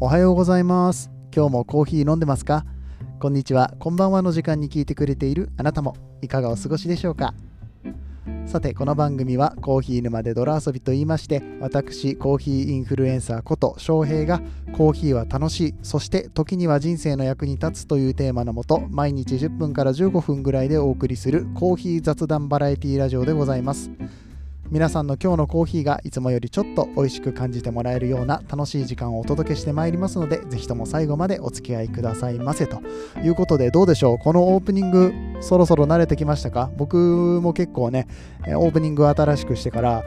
おはようございます。今日もコーヒー飲んでますか？こんにちは。こんばんはの時間に聞いてくれているあなたも。いかがお過ごしでしょうか？さてこの番組はコーヒー沼で泥遊びと言いまして私コーヒーインフルエンサーこと翔平がコーヒーは楽しいそして時には人生の役に立つというテーマのもと毎日10分から15分ぐらいでお送りするコーヒー雑談バラエティラジオでございます。皆さんの今日のコーヒーがいつもよりちょっと美味しく感じてもらえるような楽しい時間をお届けしてまいりますのでぜひとも最後までお付き合いくださいませということでどうでしょう？このオープニングそろそろ慣れてきましたか？僕も結構ねオープニング新しくしてから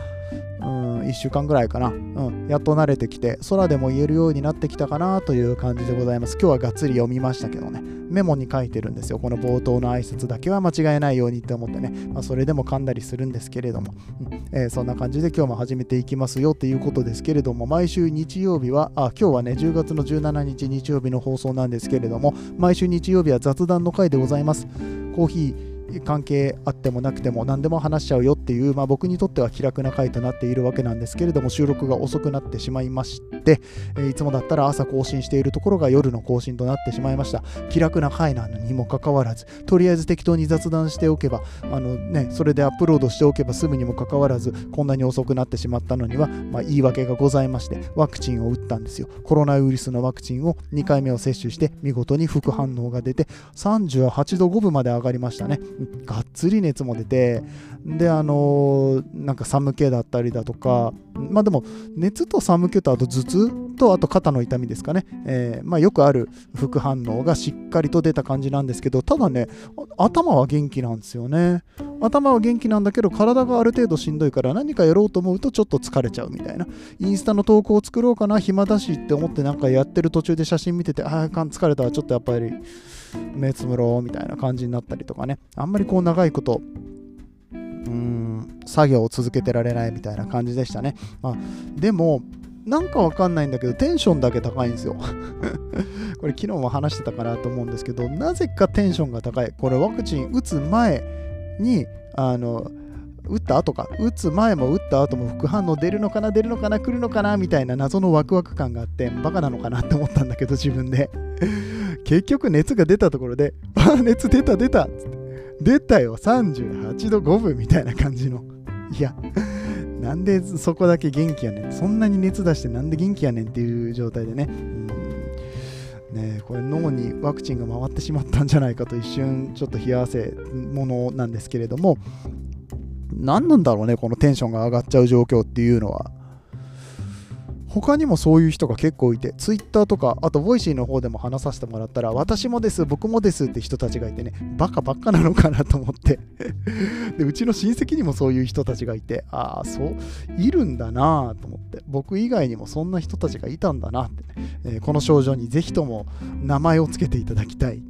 1週間ぐらいかな、うん、やっと慣れてきて空でも言えるようになってきたかなという感じでございます。今日はがっつり読みましたけどね。メモに書いてるんですよ。この冒頭の挨拶だけは間違えないようにって思ってね、まあ、それでも噛んだりするんですけれども、うんえー、そんな感じで今日も始めていきますよっていうことですけれども毎週日曜日はあ今日はね10月の17日日曜日の放送なんですけれども毎週日曜日は雑談の回でございます。コーヒー関係あってもなくても何でも話しちゃうよっていう、まあ、僕にとっては気楽な回となっているわけなんですけれども収録が遅くなってしまいまして、いつもだったら朝更新しているところが夜の更新となってしまいました。気楽な回なのにもかかわらずとりあえず適当に雑談しておけばあの、ね、それでアップロードしておけば済むにもかかわらずこんなに遅くなってしまったのには、まあ、言い訳がございましてワクチンを打ったんですよ。コロナウイルスのワクチンを2回目を接種して見事に副反応が出て38度5分まで上がりましたね。がっつり熱も出てであのなんか寒気だったりだとかまあでも熱と寒気とあと頭痛とあと肩の痛みですかね、えー、まあ、よくある副反応がしっかりと出た感じなんですけどただね頭は元気なんですよね。頭は元気なんだけど体がある程度しんどいから何かやろうと思うとちょっと疲れちゃうみたいな。インスタの投稿を作ろうかな暇だしって思ってなんかやってる途中で写真見ててああ疲れたちょっとやっぱり。目つむろうみたいな感じになったりとかね。あんまりこう長いことうん作業を続けてられないみたいな感じでしたね、まあ、でもなんかわかんないんだけどテンションだけ高いんですよ。これ昨日も話してたかなと思うんですけどなぜかテンションが高い。これワクチン打つ前にあの打った後か打つ前も打った後も副反応出るのかな出るのかな来るのかなみたいな謎のワクワク感があってバカなのかなって思ったんだけど 自分で。結局熱が出たところであ熱出た出たつって出たよ38度5分みたいな感じのいやなんでそこだけ元気やねんそんなに熱出してなんで元気やねんっていう状態でね、うんねこれ脳にワクチンが回ってしまったんじゃないかと一瞬ちょっと冷や汗ものなんですけれども何なんだろうねこのテンションが上がっちゃう状況っていうのは。他にもそういう人が結構いて、ツイッターとか、あと、 Voicy の方でも話させてもらったら、私もです、僕もですって人たちがいてね、バカばっかなのかなと思って。で、うちの親戚にもそういう人たちがいて、ああ、そう、いるんだなと思って、僕以外にもそんな人たちがいたんだなってね、えー、この症状にぜひとも名前を付けていただきたい。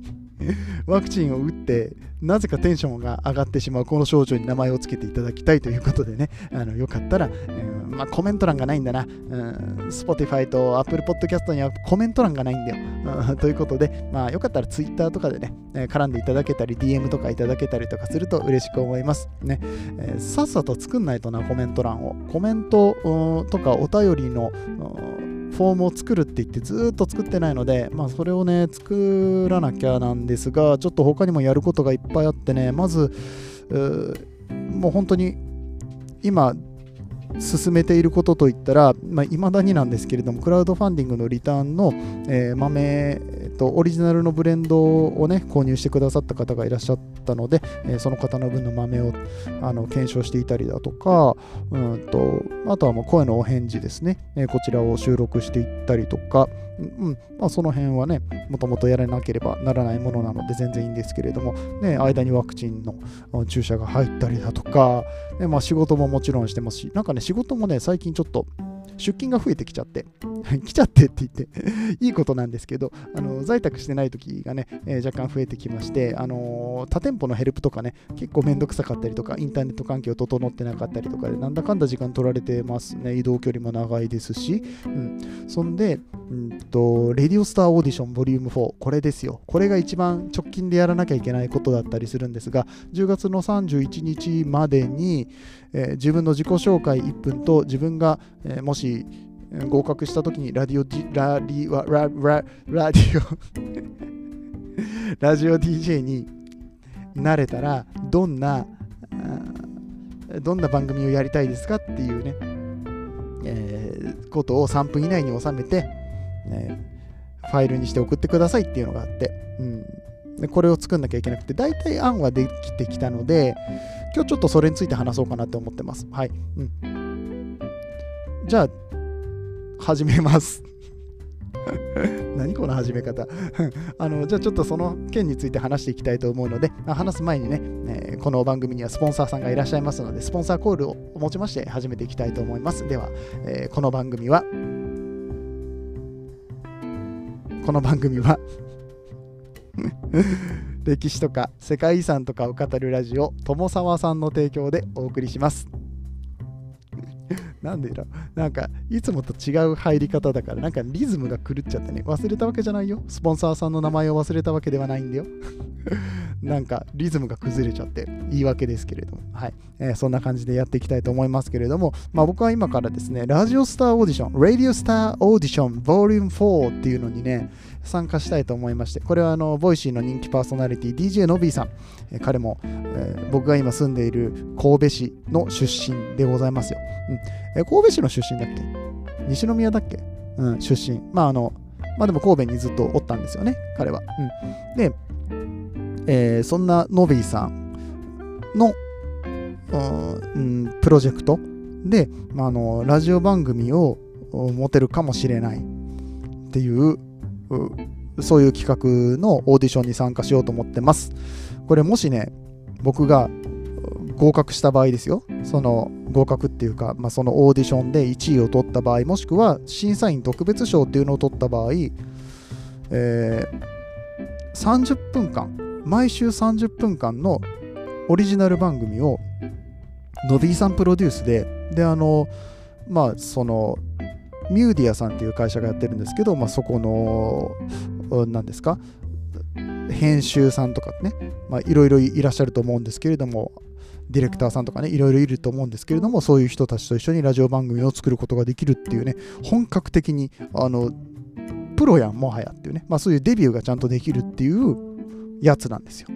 ワクチンを打ってなぜかテンションが上がってしまうこの症状に名前を付けていただきたいということでね。あのよかったら、うんまあ、コメント欄がないんだな、うん、Spotify と Apple Podcast にはコメント欄がないんだよ、うん、ということで、まあ、よかったら Twitter とかでね絡んでいただけたり DM とかいただけたりとかすると嬉しく思います。ね、えー、さっさと作んないとなコメント欄を。コメントとかお便りのフォームを作るって言ってずっと作ってないので、まあ、それをね、作らなきゃなんですが、ちょっと他にもやることがいっぱいあってね、まず、もう本当に今、進めていることといったら、まあ、未だになんですけれども、クラウドファンディングのリターンの、えー、豆、えっと、オリジナルのブレンドをね、購入してくださった方がいらっしゃったので、えー、その方の分の豆をあの検証していたりだとか、うんと、あとはもう声のお返事ですね、えー、こちらを収録していったりとか、うんまあ、その辺はね、もともとやらなければならないものなので全然いいんですけれども、ね、間にワクチンの注射が入ったりだとか、ねまあ、仕事ももちろんしてますし、なんかね、仕事もね、最近ちょっと出勤が増えてきちゃって、来ちゃってって言って いいことなんですけど、あの在宅してない時がね、えー、若干増えてきまして、あのー、他店舗のヘルプとかね、結構めんどくさかったりとか、インターネット環境整ってなかったりとかで、なんだかんだ時間取られてますね。移動距離も長いですし、うん、そんで、うんと、レディオスターオーディションボリューム4、これですよ。これが一番直近でやらなきゃいけないことだったりするんですが、10月の31日までに、えー、自分の自己紹介1分と自分が、えー、もし合格した時にラディオラリララララディオ ラジオ DJ になれたらどんなどんな番組をやりたいですかっていうね、えー、ことを3分以内に収めて、ね、ファイルにして送ってくださいっていうのがあって、うん、でこれを作んなきゃいけなくて大体案はできてきたので今日ちょっとそれについて話そうかなと思ってます。はい、うん、じゃあ始めます。何この始め方？あのじゃあちょっとその件について話していきたいと思うので話す前にね、えー、この番組にはスポンサーさんがいらっしゃいますのでスポンサーコールを持ちまして始めていきたいと思います。では、えー、この番組はこの番組は 歴史とか世界遺産とかを語るラジオ友沢さんの提供でお送りします。なんでだなんか、いつもと違う入り方だから、なんかリズムが狂っちゃってね、忘れたわけじゃないよ。スポンサーさんの名前を忘れたわけではないんだよ。なんか、リズムが崩れちゃって言い訳ですけれども、はい。えー、そんな感じでやっていきたいと思いますけれども、まあ僕は今からですね、ラジオスターオーディション、Radio Star Audition Volume 4っていうのにね、参加したいと思いまして、これはあの、 Voicy の人気パーソナリティ、DJ のびーさん、えー、彼も、えー、僕が今住んでいる神戸市の出身でございますよ。うんえ、神戸市の出身だっけ？西宮だっけ？うん、出身。まああの、まあでも神戸にずっとおったんですよね、彼は。うん、で、えー、そんなのびーさんの、うん、プロジェクト？で、まあ、あのラジオ番組を持てるかもしれないっていうそういう企画のオーディションに参加しようと思ってます。これもしね、僕が合格した場合ですよ。その合格っていうか、まあ、そのオーディションで1位を取った場合、もしくは審査員特別賞っていうのを取った場合、えー、30分間、毎週30分間のオリジナル番組をノビーさんプロデュースで、で、あの、まあ、その、ミューディアさんっていう会社がやってるんですけど、まあ、そこの、何ですか、編集さんとかね、まあ、いろいろいらっしゃると思うんですけれども、ディレクターさんとかね、いろいろいると思うんですけれども、そういう人たちと一緒にラジオ番組を作ることができるっていうね、本格的に、あの、プロやん、もはやっていうね、まあそういうデビューがちゃんとできるっていうやつなんですよ。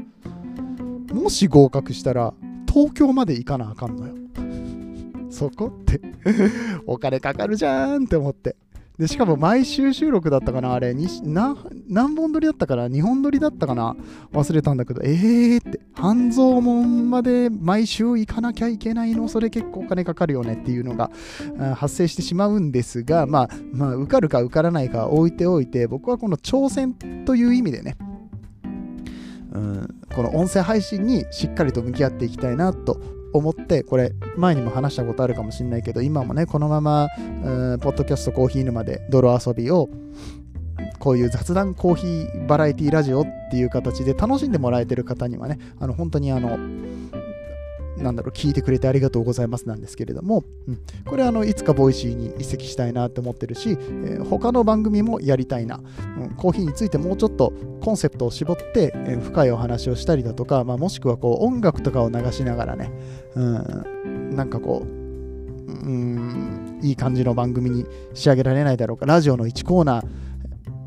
もし合格したら、東京まで行かなあかんのよ。そこって お金かかるじゃんって思って。で、しかも毎週収録だったかなあれ。に、何本撮りだったかな ?2 本撮りだったかな忘れたんだけど、えーって、半蔵門まで毎週行かなきゃいけないの？それ結構お金かかるよねっていうのが発生してしまうんですが、まあ、まあ、受かるか受からないか置いておいて、僕はこの挑戦という意味でね、うん、この音声配信にしっかりと向き合っていきたいなと思ってこれ前にも話したことあるかもしれないけど今もねこのまま、ポッドキャストコーヒー沼で泥遊びをこういう雑談コーヒーバラエティラジオっていう形で楽しんでもらえてる方にはねあの本当にあのなんだろう、聞いてくれてありがとうございますなんですけれども、うん、これあのいつか Voicy に移籍したいなって思ってるし、えー、他の番組もやりたいな、うん、コーヒーについてもうちょっとコンセプトを絞って、えー、深いお話をしたりだとか、まあ、もしくはこう音楽とかを流しながらね、うん、なんかこう、うん、いい感じの番組に仕上げられないだろうか、ラジオの1コーナー、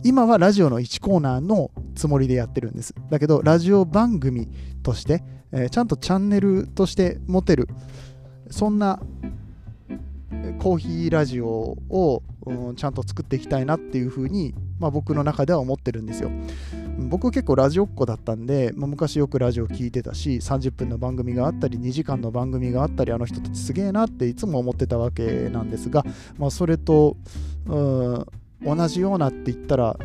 今はラジオの1コーナーのつもりでやってるんです。だけど、ラジオ番組として、えー、ちゃんとチャンネルとして持てる、そんなコーヒーラジオを、うん、ちゃんと作っていきたいなっていうふうに、まあ、僕の中では思ってるんですよ。僕結構ラジオっ子だったんで、まあ、昔よくラジオ聞いてたし30分の番組があったり2時間の番組があったりあの人たちすげえなっていつも思ってたわけなんですが、まあ、それと同じようなって言ったら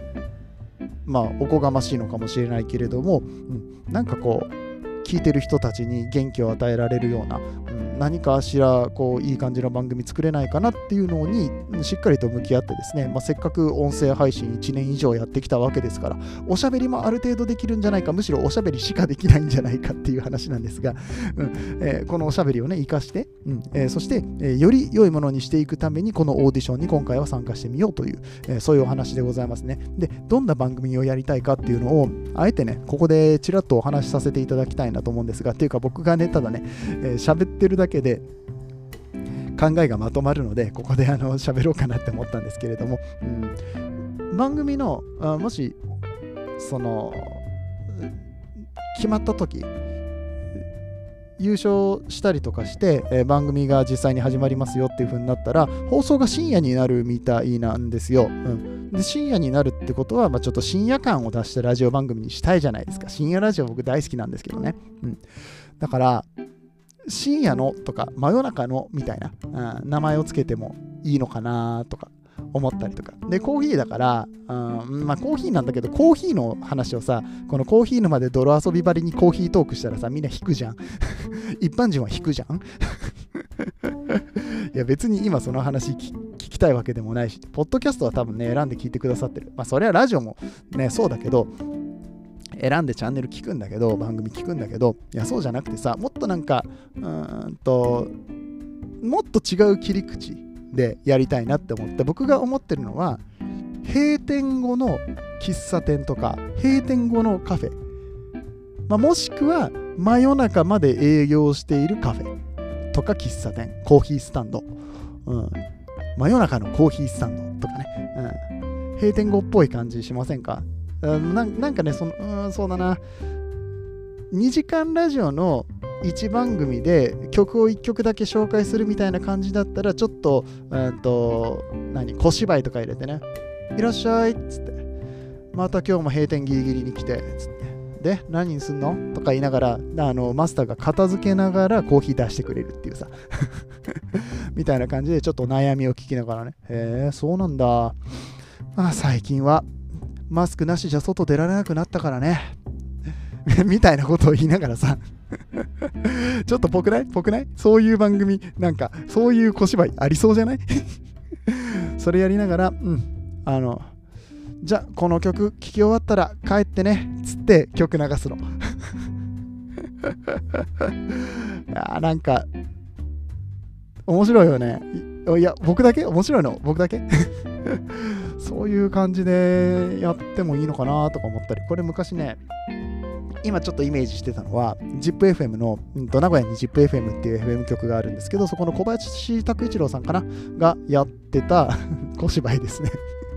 まあおこがましいのかもしれないけれども、うん、なんかこう聞いてる人たちに元気を与えられるような、うん、何かしらこういい感じの番組作れないかなっていうのにしっかりと向き合ってですね、まあ、せっかく音声配信1年以上やってきたわけですからおしゃべりもある程度できるんじゃないかむしろおしゃべりしかできないんじゃないかっていう話なんですが、うんえー、このおしゃべりをね生かして、うんえー、そして、えー、より良いものにしていくためにこのオーディションに今回は参加してみようという、えー、そういうお話でございますね。でどんな番組をやりたいかっていうのをあえてねここでちらっとお話しさせていただきたいなと思うんですが、っていうか僕がね、ただね、えー、喋ってるだけけで、考えがまとまるのでここであの喋ろうかなって思ったんですけれども、うん、番組のあもしその決まった時優勝したりとかして、えー、番組が実際に始まりますよっていう風になったら放送が深夜になるみたいなんですよ。うん、で深夜になるってことは、まあ、ちょっと深夜感を出したラジオ番組にしたいじゃないですか。深夜ラジオ僕大好きなんですけどね。うん、だから深夜のとか真夜中のみたいな、うん、名前をつけてもいいのかなとか思ったりとか。で、コーヒーだから、うん、まあコーヒーなんだけど、コーヒーの話をさ、このコーヒー沼で泥遊びばりにコーヒートークしたらさ、みんな引くじゃん。一般人は引くじゃん。いや別に今その話聞きたいわけでもないし、ポッドキャストは多分ね、選んで聞いてくださってる。まあそれはラジオもね、そうだけど、選んでチャンネル聞くんだけど、番組聞くんだけど、いや、そうじゃなくてさ、もっとなんか、うーんと、もっと違う切り口でやりたいなって思って僕が思ってるのは閉店後の喫茶店とか閉店後のカフェ、まあ、もしくは真夜中まで営業しているカフェ。とか喫茶店コーヒースタンド、うん、真夜中のコーヒースタンドとかね、うん、閉店後っぽい感じしませんか？なんかねその、うん、そうだな。2時間ラジオの1番組で曲を1曲だけ紹介するみたいな感じだったらちょっと,、えー、と何小芝居とか入れてね「いらっしゃい」っつって「また今日も閉店ギリギリに来て」つって「で何にすんの?」とか言いながらあのマスターが片付けながらコーヒー出してくれるっていうさ。みたいな感じでちょっと悩みを聞きながらね。へえそうなんだ。まあ最近はマスクなしじゃ外出られなくなったからね。みたいなことを言いながらさ。ちょっとぽくない？ぽくない？そういう番組、なんか、そういう小芝居ありそうじゃない？それやりながら、うん、あの、じゃあこの曲聴き終わったら帰ってねつって曲流すの。いやなんか面白いよね。いや僕だけ？面白いの？僕だけ？そういう感じでやってもいいのかなとか思ったりこれ昔ね今ちょっとイメージしてたのは ZIPFM の、うん、名古屋に ZIPFM っていう FM 局があるんですけどそこの小林拓一郎さんかながやってた 小芝居ですね。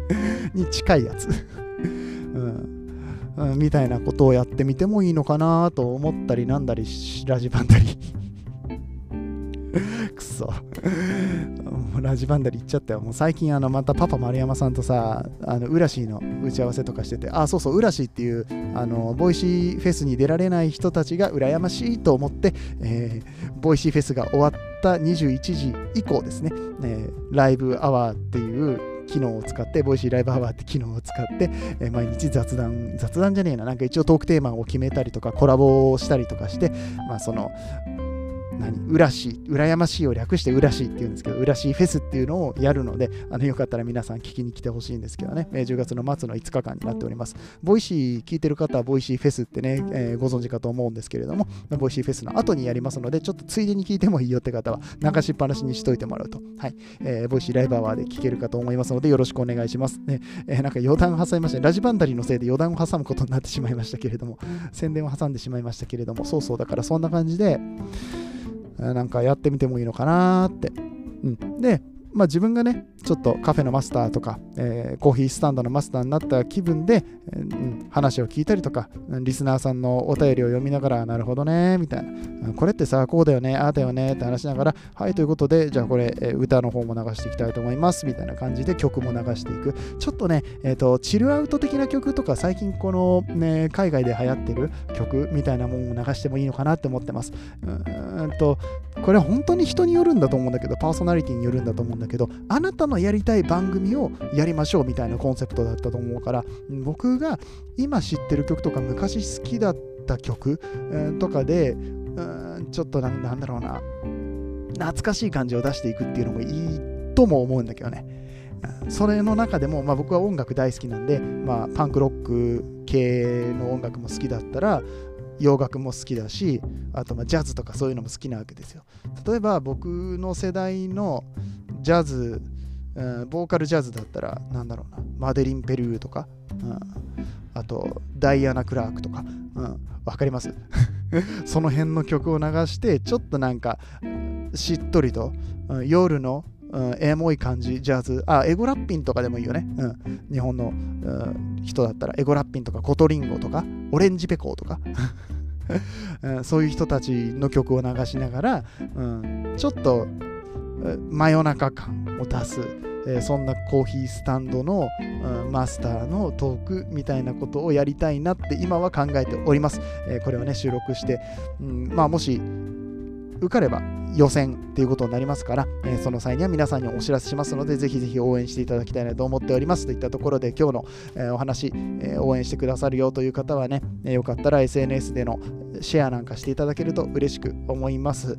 に近いやつ、みたいなことをやってみてもいいのかなと思ったりなんだりラジバンだり。くそ。ラジバンダリ行っちゃったよ。もう最近あのまたパパ丸山さんとさ、あのウラシーの打ち合わせとかしてて、あ、そうそう、ウラシーっていうあの Voicy フェスに出られない人たちが羨ましいと思って、えー、 Voicy フェスが終わった21時以降ですね、えー、ライブアワーっていう機能を使って、 Voicy ライブアワーって機能を使って、え、毎日雑談、雑談じゃねえな、なんか一応トークテーマを決めたりとか、コラボをしたりとかして、まあその、何？ウラシー羨ましいを略してウラシーっていうんですけどウラシーフェスっていうのをやるのであのよかったら皆さん聞きに来てほしいんですけどね。え10月の末の5日間になっております。 Voicy 聞いてる方は Voicy フェスってね、えー、ご存知かと思うんですけれども Voicy フェスの後にやりますのでちょっとついでに聞いてもいいよって方は流しっぱなしにしといてもらうと。はい、えー、 Voicy ライブアワーで聞けるかと思いますのでよろしくお願いします、ね。えー、なんか余談を挟みましたねラジバンダリのせいで余談を挟むことになってしまいましたけれども宣伝を挟んでしまいましたけれどもそうそうだからそんな感じでなんかやってみてもいいのかなって。うん、で、まあ、自分がね、ちょっとカフェのマスターとか、えー、コーヒースタンドのマスターになった気分で、えー、うん、話を聞いたりとか、リスナーさんのお便りを読みながら、なるほどね、みたいな、これってさ、こうだよね、ああだよねって話しながら、はい、ということで、じゃあこれ、えー、歌の方も流していきたいと思います、みたいな感じで曲も流していく。ちょっとね、えっ、ー、と、チルアウト的な曲とか、最近この、ね、海外で流行ってる曲みたいなものを流してもいいのかなって思ってます。うんと、これは本当に人によるんだと思うんだけど、パーソナリティによるんだと思うんだけど、あなたのやりたい番組をやりましょうみたいなコンセプトだったと思うから、僕が今知ってる曲とか昔好きだった曲、とかで、ちょっとなんだろうな、懐かしい感じを出していくっていうのもいいとも思うんだけどね。それの中でも、まあ、僕は音楽大好きなんで、まあ、パンクロック系の音楽も好きだったら洋楽も好きだしあとまジャズとかそういうのも好きなわけですよ例えば僕の世代のジャズ、うん、ボーカルジャズだったらなんだろうなマデリン・ペルーとか、うん、あとダイアナ・クラールとか、うん、かります？その辺の曲を流してちょっとなんかしっとりと、うん、夜の、うん、エモい感じ、ジャズ、あ、エゴラッピンとかでもいいよね。うん、日本の、うん、人だったら、エゴラッピンとか、コトリンゴとか、オレンジペコーとか。そういう人たちの曲を流しながら、うん、ちょっと真夜中感を出す、えー、そんなコーヒースタンドの、うん、マスターのトークみたいなことをやりたいなって今は考えております。えー、これをね、収録して、うん、まあもし受かれば予選っていうことになりますから、えー、その際には皆さんにお知らせしますので、ぜひぜひ応援していただきたいなと思っておりますといったところで、今日の、えー、お話、えー、応援してくださるよという方はね、えよかったら SNS でのシェアなんかしていただけると嬉しく思います。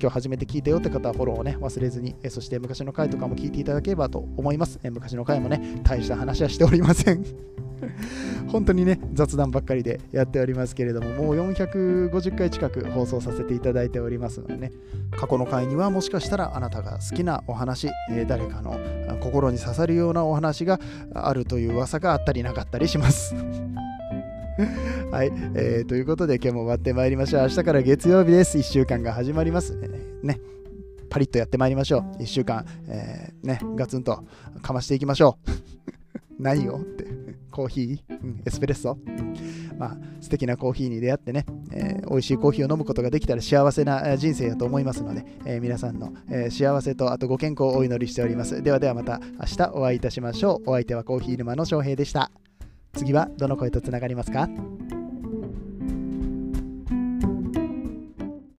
今日初めて聞いたよって方はフォローをね、忘れずに、えそして昔の回とかも聞いていただければと思います。え昔の回もね、大した話はしておりません。本当にね、雑談ばっかりでやっておりますけれども、もう450回近く放送させていただいておりますのでね、過去の回にはもしかしたらあなたが好きなお話、え、誰かの心に刺さるようなお話があるという噂があったりなかったりします。はい、えー、ということで今日も終わってまいりましょう。明日から月曜日です。1週間が始まります。ね、パリッとやってまいりましょう。1週間、えー、ね、ガツンとかましていきましょう。何をって。コーヒー、うん、エスプレッソ、うん、まあ、素敵なコーヒーに出会ってね、えー、美味しいコーヒーを飲むことができたら幸せな人生だと思いますので、えー、皆さんの、えー、幸せとあとご健康をお祈りしております。ではではまた明日お会いいたしましょう。お相手はコーヒー沼の翔平でした。次はどの声とつながりますか？